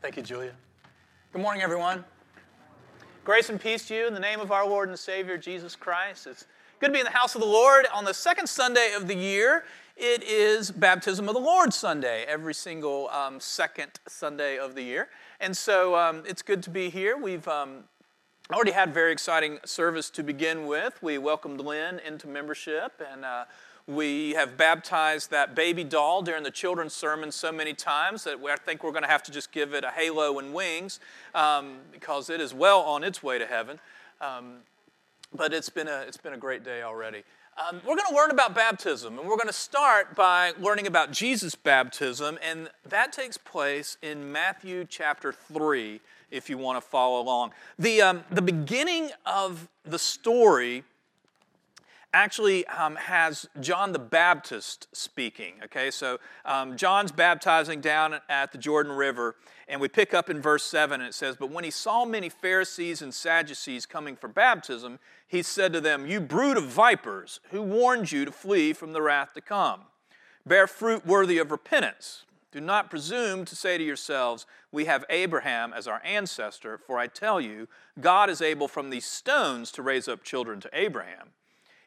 Thank you, Julia. Good morning, everyone. Grace and peace to you in the name of our Lord and Savior, Jesus Christ. It's good to be in the house of the Lord on the second Sunday of the year. It is Baptism of the Lord Sunday, every single um, second Sunday of the year. And so um, it's good to be here. We've um, already had very exciting service to begin with. We welcomed Lynn into membership and uh, we have baptized that baby doll during the children's sermon so many times that I think we're going to have to just give it a halo and wings um, because it is well on its way to heaven. Um, but it's been, a, it's been a great day already. Um, we're going to learn about baptism, and we're going to start by learning about Jesus' baptism, and that takes place in Matthew chapter 3, if you want to follow along. The, um, the beginning of the story actually um, has John the Baptist speaking. Okay, so um, John's baptizing down at the Jordan River, and we pick up in verse 7, and it says, But when he saw many Pharisees and Sadducees coming for baptism, he said to them, You brood of vipers, who warned you to flee from the wrath to come? Bear fruit worthy of repentance. Do not presume to say to yourselves, We have Abraham as our ancestor, for I tell you, God is able from these stones to raise up children to Abraham.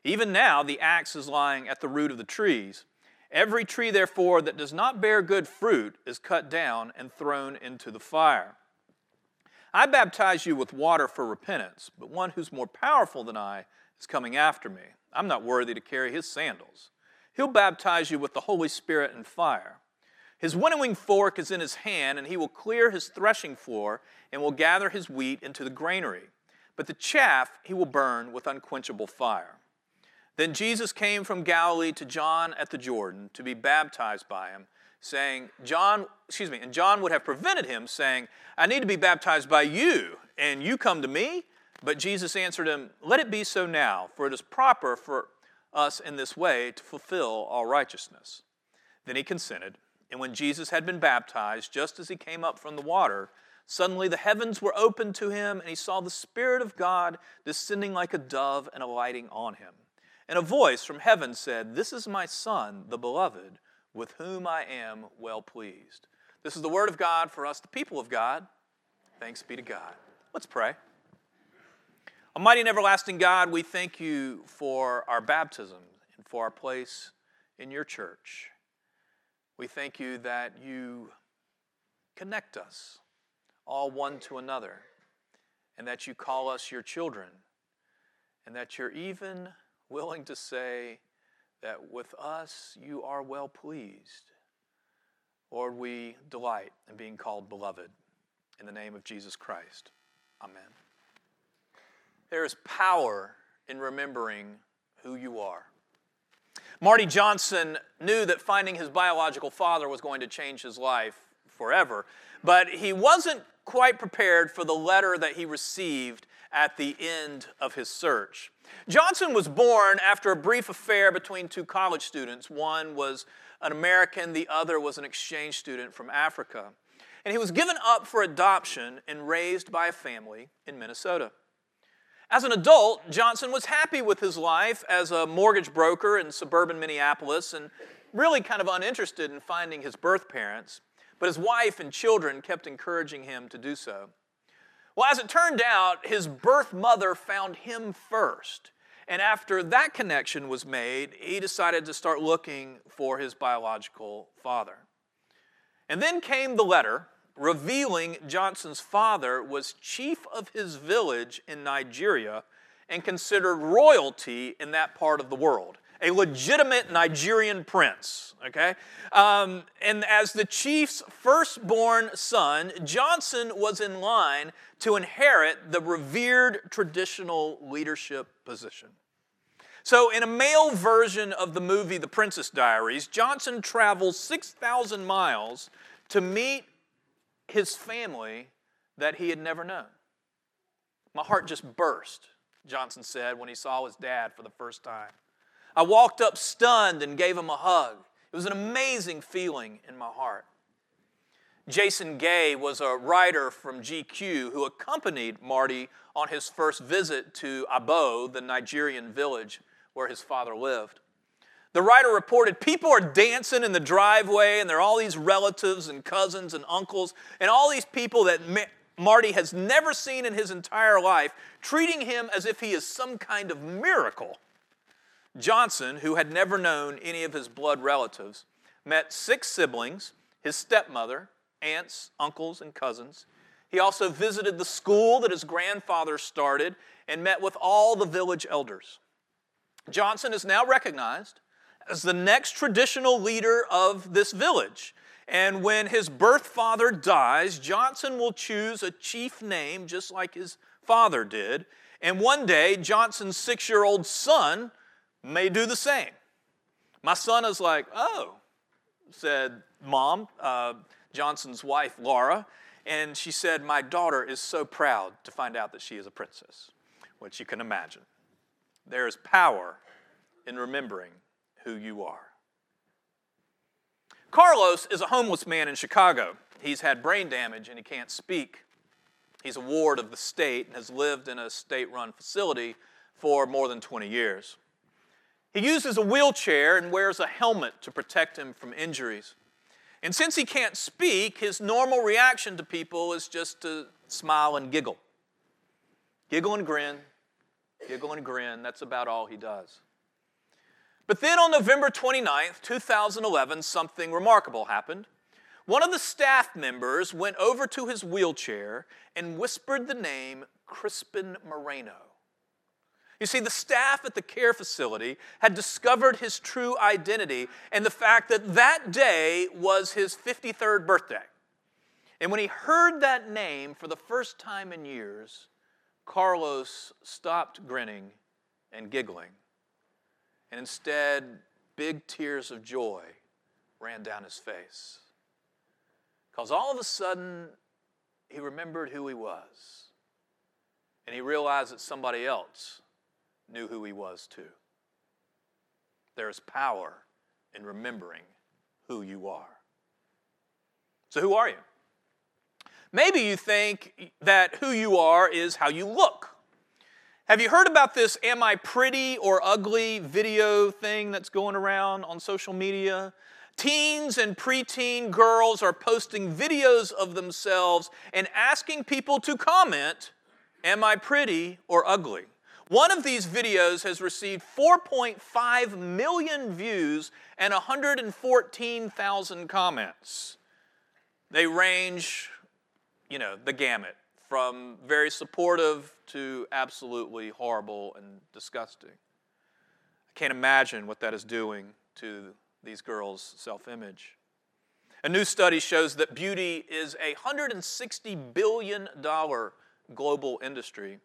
Even now, the axe is lying at the root of the trees. Every tree, therefore, that does not bear good fruit is cut down and thrown into the fire. I baptize you with water for repentance, but one who's more powerful than I is coming after me. I'm not worthy to carry his sandals. He'll baptize you with the Holy Spirit and fire. His winnowing fork is in his hand, and he will clear his threshing floor and will gather his wheat into the granary. But the chaff he will burn with unquenchable fire. Then Jesus came from Galilee to John at the Jordan to be baptized by him, saying, John, excuse me, and John would have prevented him, saying, I need to be baptized by you, and you come to me? But Jesus answered him, Let it be so now, for it is proper for us in this way to fulfill all righteousness. Then he consented, and when Jesus had been baptized, just as he came up from the water, Suddenly the heavens were opened to him, and he saw the Spirit of God descending like a dove and alighting on him. And a voice from heaven said, This is my Son, the beloved, with whom I am well pleased. This is the word of God for us, the people of God. Thanks be to God. Let's pray. Almighty and everlasting God, we thank you for our baptism and for our place in your church. We thank you that you connect us all one to another, and that you call us your children, and that you're even willing to say that with us you are well pleased. Lord, we delight in being called beloved. In the name of Jesus Christ. Amen. There is power in remembering who you are. Marty Johnson knew that finding his biological father was going to change his life forever, but he wasn't quite prepared for the letter that he received at the end of his search. Johnson was born after a brief affair between two college students. One was an American, the other was an exchange student from Africa. And he was given up for adoption and raised by a family in Minnesota. As an adult, Johnson was happy with his life as a mortgage broker in suburban Minneapolis and really kind of uninterested in finding his birth parents. But his wife and children kept encouraging him to do so. Well, as it turned out, his birth mother found him first. And after that connection was made, he decided to start looking for his biological father. And then came the letter revealing Johnson's father was chief of his village in Nigeria and considered royalty in that part of the world a legitimate Nigerian prince, okay? Um, and as the chief's firstborn son, Johnson was in line to inherit the revered traditional leadership position. So, in a male version of the movie The Princess Diaries, Johnson travels 6,000 miles to meet his family that he had never known. My heart just burst, Johnson said when he saw his dad for the first time. I walked up stunned and gave him a hug. It was an amazing feeling in my heart. Jason Gay was a writer from GQ who accompanied Marty on his first visit to Abo, the Nigerian village where his father lived. The writer reported people are dancing in the driveway, and there are all these relatives and cousins and uncles, and all these people that Marty has never seen in his entire life, treating him as if he is some kind of miracle. Johnson, who had never known any of his blood relatives, met six siblings, his stepmother, aunts, uncles, and cousins. He also visited the school that his grandfather started and met with all the village elders. Johnson is now recognized as the next traditional leader of this village. And when his birth father dies, Johnson will choose a chief name just like his father did. And one day, Johnson's six year old son may do the same. My son is like, oh, said mom, uh, Johnson's wife, Laura. And she said, My daughter is so proud to find out that she is a princess, which you can imagine. There is power in remembering who you are. Carlos is a homeless man in Chicago. He's had brain damage and he can't speak. He's a ward of the state and has lived in a state run facility for more than 20 years. He uses a wheelchair and wears a helmet to protect him from injuries. And since he can't speak, his normal reaction to people is just to smile and giggle. Giggle and grin, giggle and grin. That's about all he does. But then on November 29th, 2011, something remarkable happened. One of the staff members went over to his wheelchair and whispered the name Crispin Moreno. You see, the staff at the care facility had discovered his true identity and the fact that that day was his 53rd birthday. And when he heard that name for the first time in years, Carlos stopped grinning and giggling and instead, big tears of joy ran down his face. Because all of a sudden, he remembered who he was. And he realized that somebody else knew who he was too. There is power in remembering who you are. So, who are you? Maybe you think that who you are is how you look have you heard about this am I pretty or ugly video thing that's going around on social media? Teens and preteen girls are posting videos of themselves and asking people to comment, Am I pretty or ugly? One of these videos has received 4.5 million views and 114,000 comments. They range, you know, the gamut from very supportive to absolutely horrible and disgusting. I can't imagine what that is doing to these girls' self image. A new study shows that beauty is a $160 billion global industry.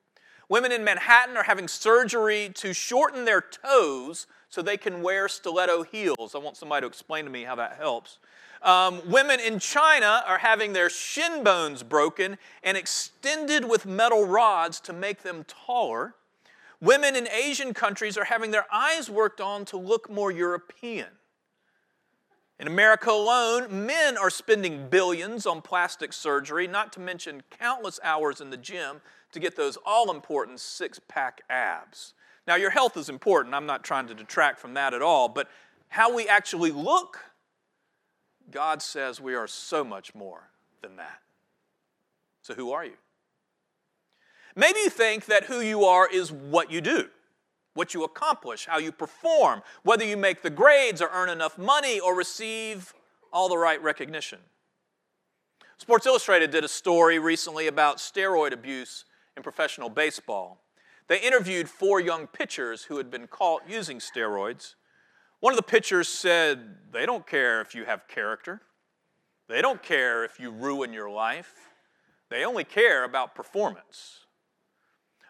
Women in Manhattan are having surgery to shorten their toes so they can wear stiletto heels. I want somebody to explain to me how that helps. Um, women in China are having their shin bones broken and extended with metal rods to make them taller. Women in Asian countries are having their eyes worked on to look more European. In America alone, men are spending billions on plastic surgery, not to mention countless hours in the gym to get those all important six pack abs. Now, your health is important. I'm not trying to detract from that at all, but how we actually look God says we are so much more than that. So, who are you? Maybe you think that who you are is what you do, what you accomplish, how you perform, whether you make the grades or earn enough money or receive all the right recognition. Sports Illustrated did a story recently about steroid abuse in professional baseball. They interviewed four young pitchers who had been caught using steroids. One of the pitchers said, They don't care if you have character, they don't care if you ruin your life, they only care about performance.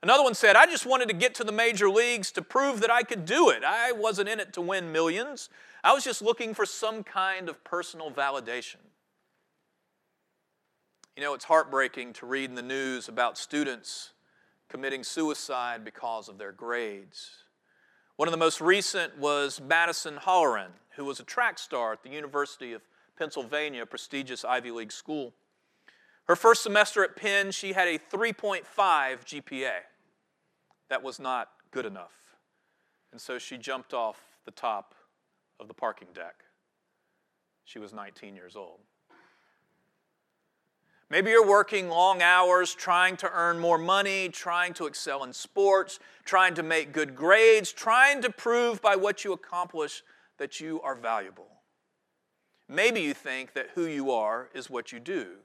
Another one said, I just wanted to get to the major leagues to prove that I could do it. I wasn't in it to win millions. I was just looking for some kind of personal validation. You know, it's heartbreaking to read in the news about students committing suicide because of their grades. One of the most recent was Madison Holleran, who was a track star at the University of Pennsylvania, a prestigious Ivy League school. Her first semester at Penn, she had a 3.5 GPA. That was not good enough. And so she jumped off the top of the parking deck. She was 19 years old. Maybe you're working long hours trying to earn more money, trying to excel in sports, trying to make good grades, trying to prove by what you accomplish that you are valuable. Maybe you think that who you are is what you do,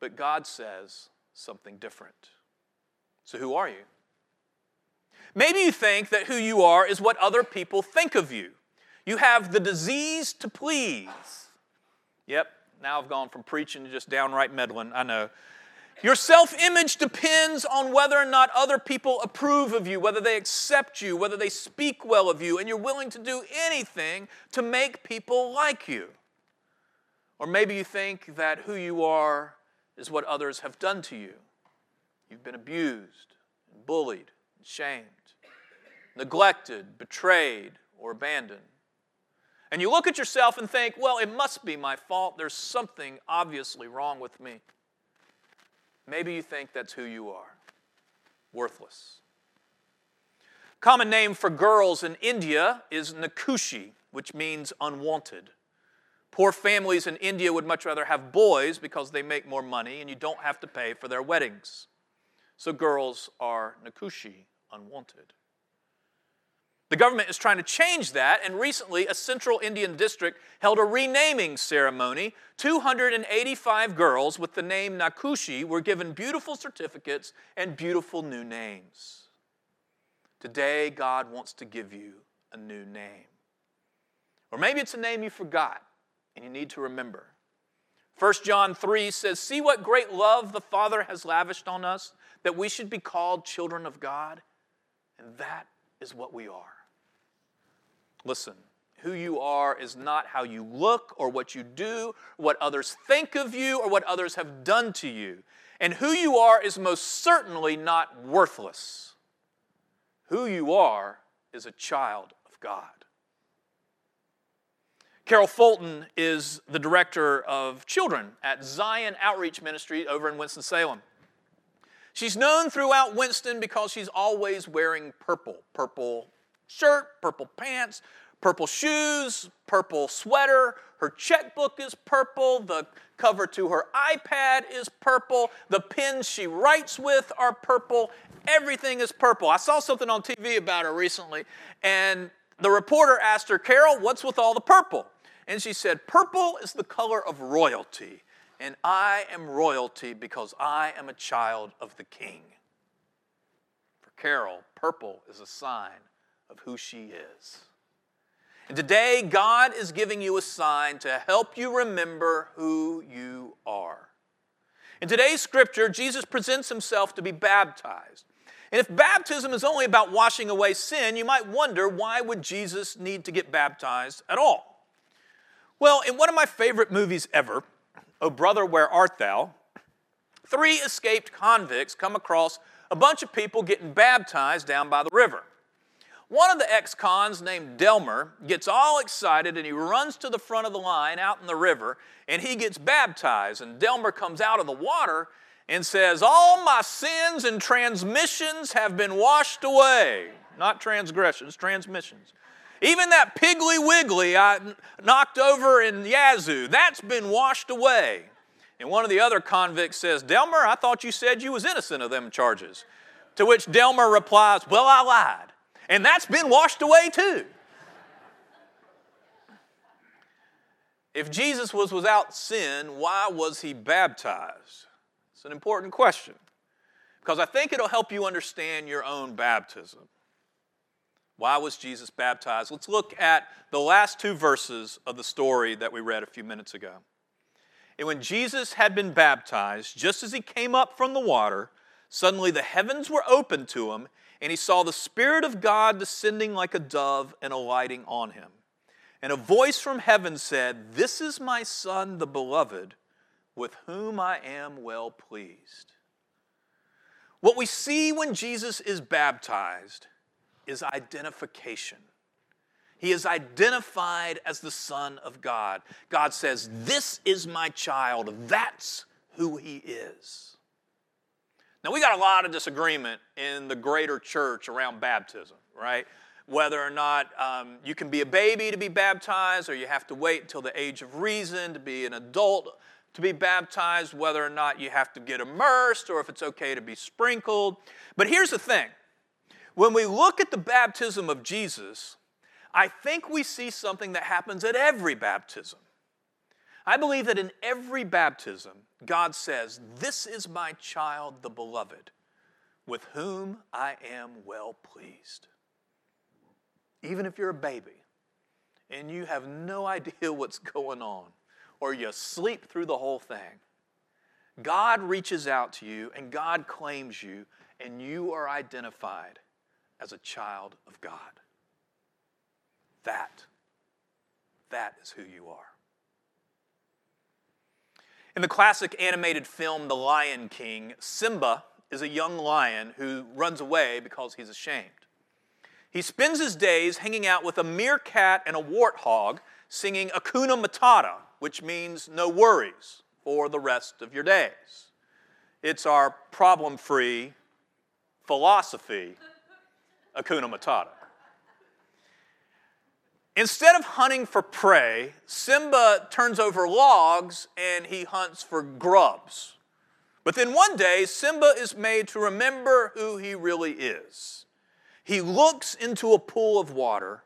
but God says something different. So, who are you? Maybe you think that who you are is what other people think of you. You have the disease to please. Yep, now I've gone from preaching to just downright meddling, I know. Your self image depends on whether or not other people approve of you, whether they accept you, whether they speak well of you, and you're willing to do anything to make people like you. Or maybe you think that who you are is what others have done to you. You've been abused, bullied, shamed, neglected, betrayed, or abandoned. And you look at yourself and think, well, it must be my fault. There's something obviously wrong with me. Maybe you think that's who you are worthless. Common name for girls in India is Nakushi, which means unwanted. Poor families in India would much rather have boys because they make more money and you don't have to pay for their weddings. So girls are Nakushi, unwanted. The government is trying to change that, and recently a central Indian district held a renaming ceremony. 285 girls with the name Nakushi were given beautiful certificates and beautiful new names. Today, God wants to give you a new name. Or maybe it's a name you forgot and you need to remember. 1 John 3 says, See what great love the Father has lavished on us, that we should be called children of God. And that is what we are. Listen, who you are is not how you look or what you do, what others think of you, or what others have done to you. And who you are is most certainly not worthless. Who you are is a child of God. Carol Fulton is the director of children at Zion Outreach Ministry over in Winston-Salem. She's known throughout Winston because she's always wearing purple purple shirt, purple pants, purple shoes, purple sweater. Her checkbook is purple. The cover to her iPad is purple. The pens she writes with are purple. Everything is purple. I saw something on TV about her recently, and the reporter asked her, Carol, what's with all the purple? And she said, Purple is the color of royalty, and I am royalty because I am a child of the king. For Carol, purple is a sign of who she is. And today, God is giving you a sign to help you remember who you are. In today's scripture, Jesus presents himself to be baptized. And if baptism is only about washing away sin, you might wonder why would Jesus need to get baptized at all? Well, in one of my favorite movies ever, Oh Brother, Where Art Thou? Three escaped convicts come across a bunch of people getting baptized down by the river. One of the ex cons, named Delmar, gets all excited and he runs to the front of the line out in the river and he gets baptized. And Delmar comes out of the water and says, All my sins and transmissions have been washed away. Not transgressions, transmissions. Even that Piggly Wiggly I knocked over in Yazoo, that's been washed away. And one of the other convicts says, Delmar, I thought you said you was innocent of them charges. To which Delmar replies, Well, I lied and that's been washed away too. If Jesus was without sin, why was he baptized? It's an important question because I think it'll help you understand your own baptism. Why was Jesus baptized? Let's look at the last two verses of the story that we read a few minutes ago. And when Jesus had been baptized, just as he came up from the water, suddenly the heavens were opened to him, and he saw the Spirit of God descending like a dove and alighting on him. And a voice from heaven said, This is my Son, the beloved, with whom I am well pleased. What we see when Jesus is baptized is identification. He is identified as the Son of God. God says, This is my child. That's who he is. Now, we got a lot of disagreement in the greater church around baptism, right? whether or not um, you can be a baby to be baptized, or you have to wait until the age of reason to be an adult to be baptized, whether or not you have to get immersed, or if it's okay to be sprinkled. But here's the thing when we look at the baptism of Jesus, I think we see something that happens at every baptism. I believe that in every baptism, God says, This is my child, the beloved, with whom I am well pleased. Even if you're a baby and you have no idea what's going on, or you sleep through the whole thing, God reaches out to you and God claims you, and you are identified as a child of God. That, that is who you are. In the classic animated film The Lion King, Simba is a young lion who runs away because he's ashamed. He spends his days hanging out with a meerkat and a warthog singing Hakuna Matata, which means no worries for the rest of your days. It's our problem free philosophy, Hakuna Matata. Instead of hunting for prey, Simba turns over logs and he hunts for grubs. But then one day, Simba is made to remember who he really is. He looks into a pool of water,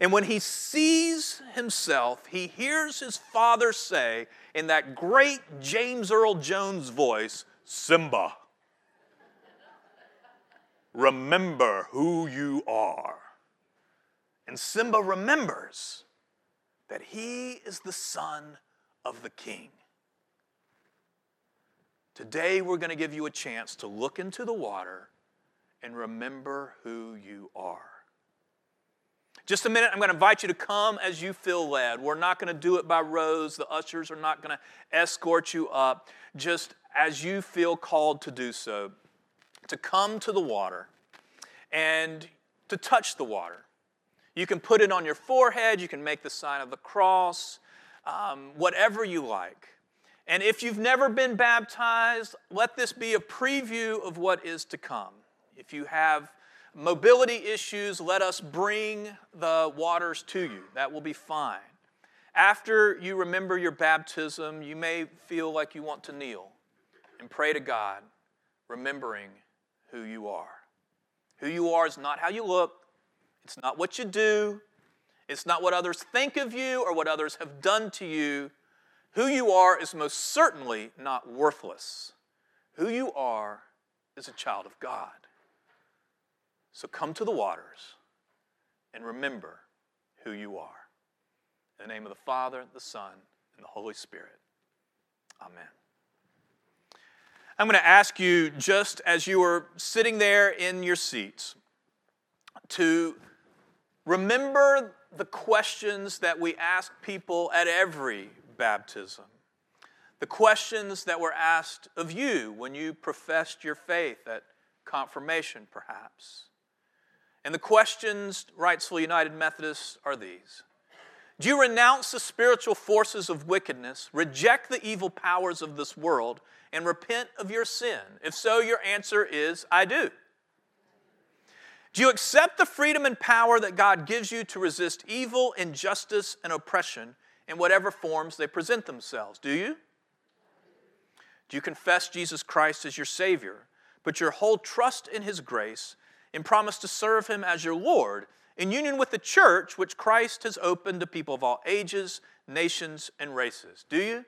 and when he sees himself, he hears his father say in that great James Earl Jones voice, Simba, remember who you are. And Simba remembers that he is the son of the king. Today, we're going to give you a chance to look into the water and remember who you are. Just a minute, I'm going to invite you to come as you feel led. We're not going to do it by rows. The ushers are not going to escort you up. Just as you feel called to do so, to come to the water and to touch the water. You can put it on your forehead, you can make the sign of the cross, um, whatever you like. And if you've never been baptized, let this be a preview of what is to come. If you have mobility issues, let us bring the waters to you. That will be fine. After you remember your baptism, you may feel like you want to kneel and pray to God, remembering who you are. Who you are is not how you look, it's not what you do, it's not what others think of you or what others have done to you. Who you are is most certainly not worthless. Who you are is a child of God. So come to the waters and remember who you are. In the name of the Father, the Son, and the Holy Spirit. Amen. I'm going to ask you, just as you are sitting there in your seats, to Remember the questions that we ask people at every baptism. The questions that were asked of you when you professed your faith at confirmation, perhaps. And the questions, Wrightsville United Methodists, are these Do you renounce the spiritual forces of wickedness, reject the evil powers of this world, and repent of your sin? If so, your answer is I do. Do you accept the freedom and power that God gives you to resist evil, injustice, and oppression in whatever forms they present themselves? Do you? Do you confess Jesus Christ as your Savior, put your whole trust in His grace, and promise to serve Him as your Lord in union with the church which Christ has opened to people of all ages, nations, and races? Do you?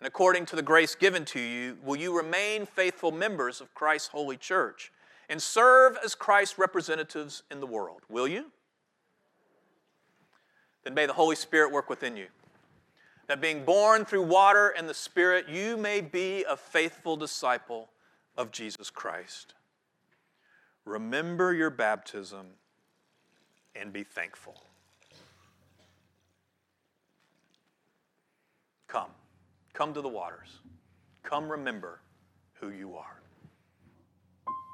And according to the grace given to you, will you remain faithful members of Christ's holy church? And serve as Christ's representatives in the world. Will you? Then may the Holy Spirit work within you. That being born through water and the Spirit, you may be a faithful disciple of Jesus Christ. Remember your baptism and be thankful. Come. Come to the waters. Come remember who you are.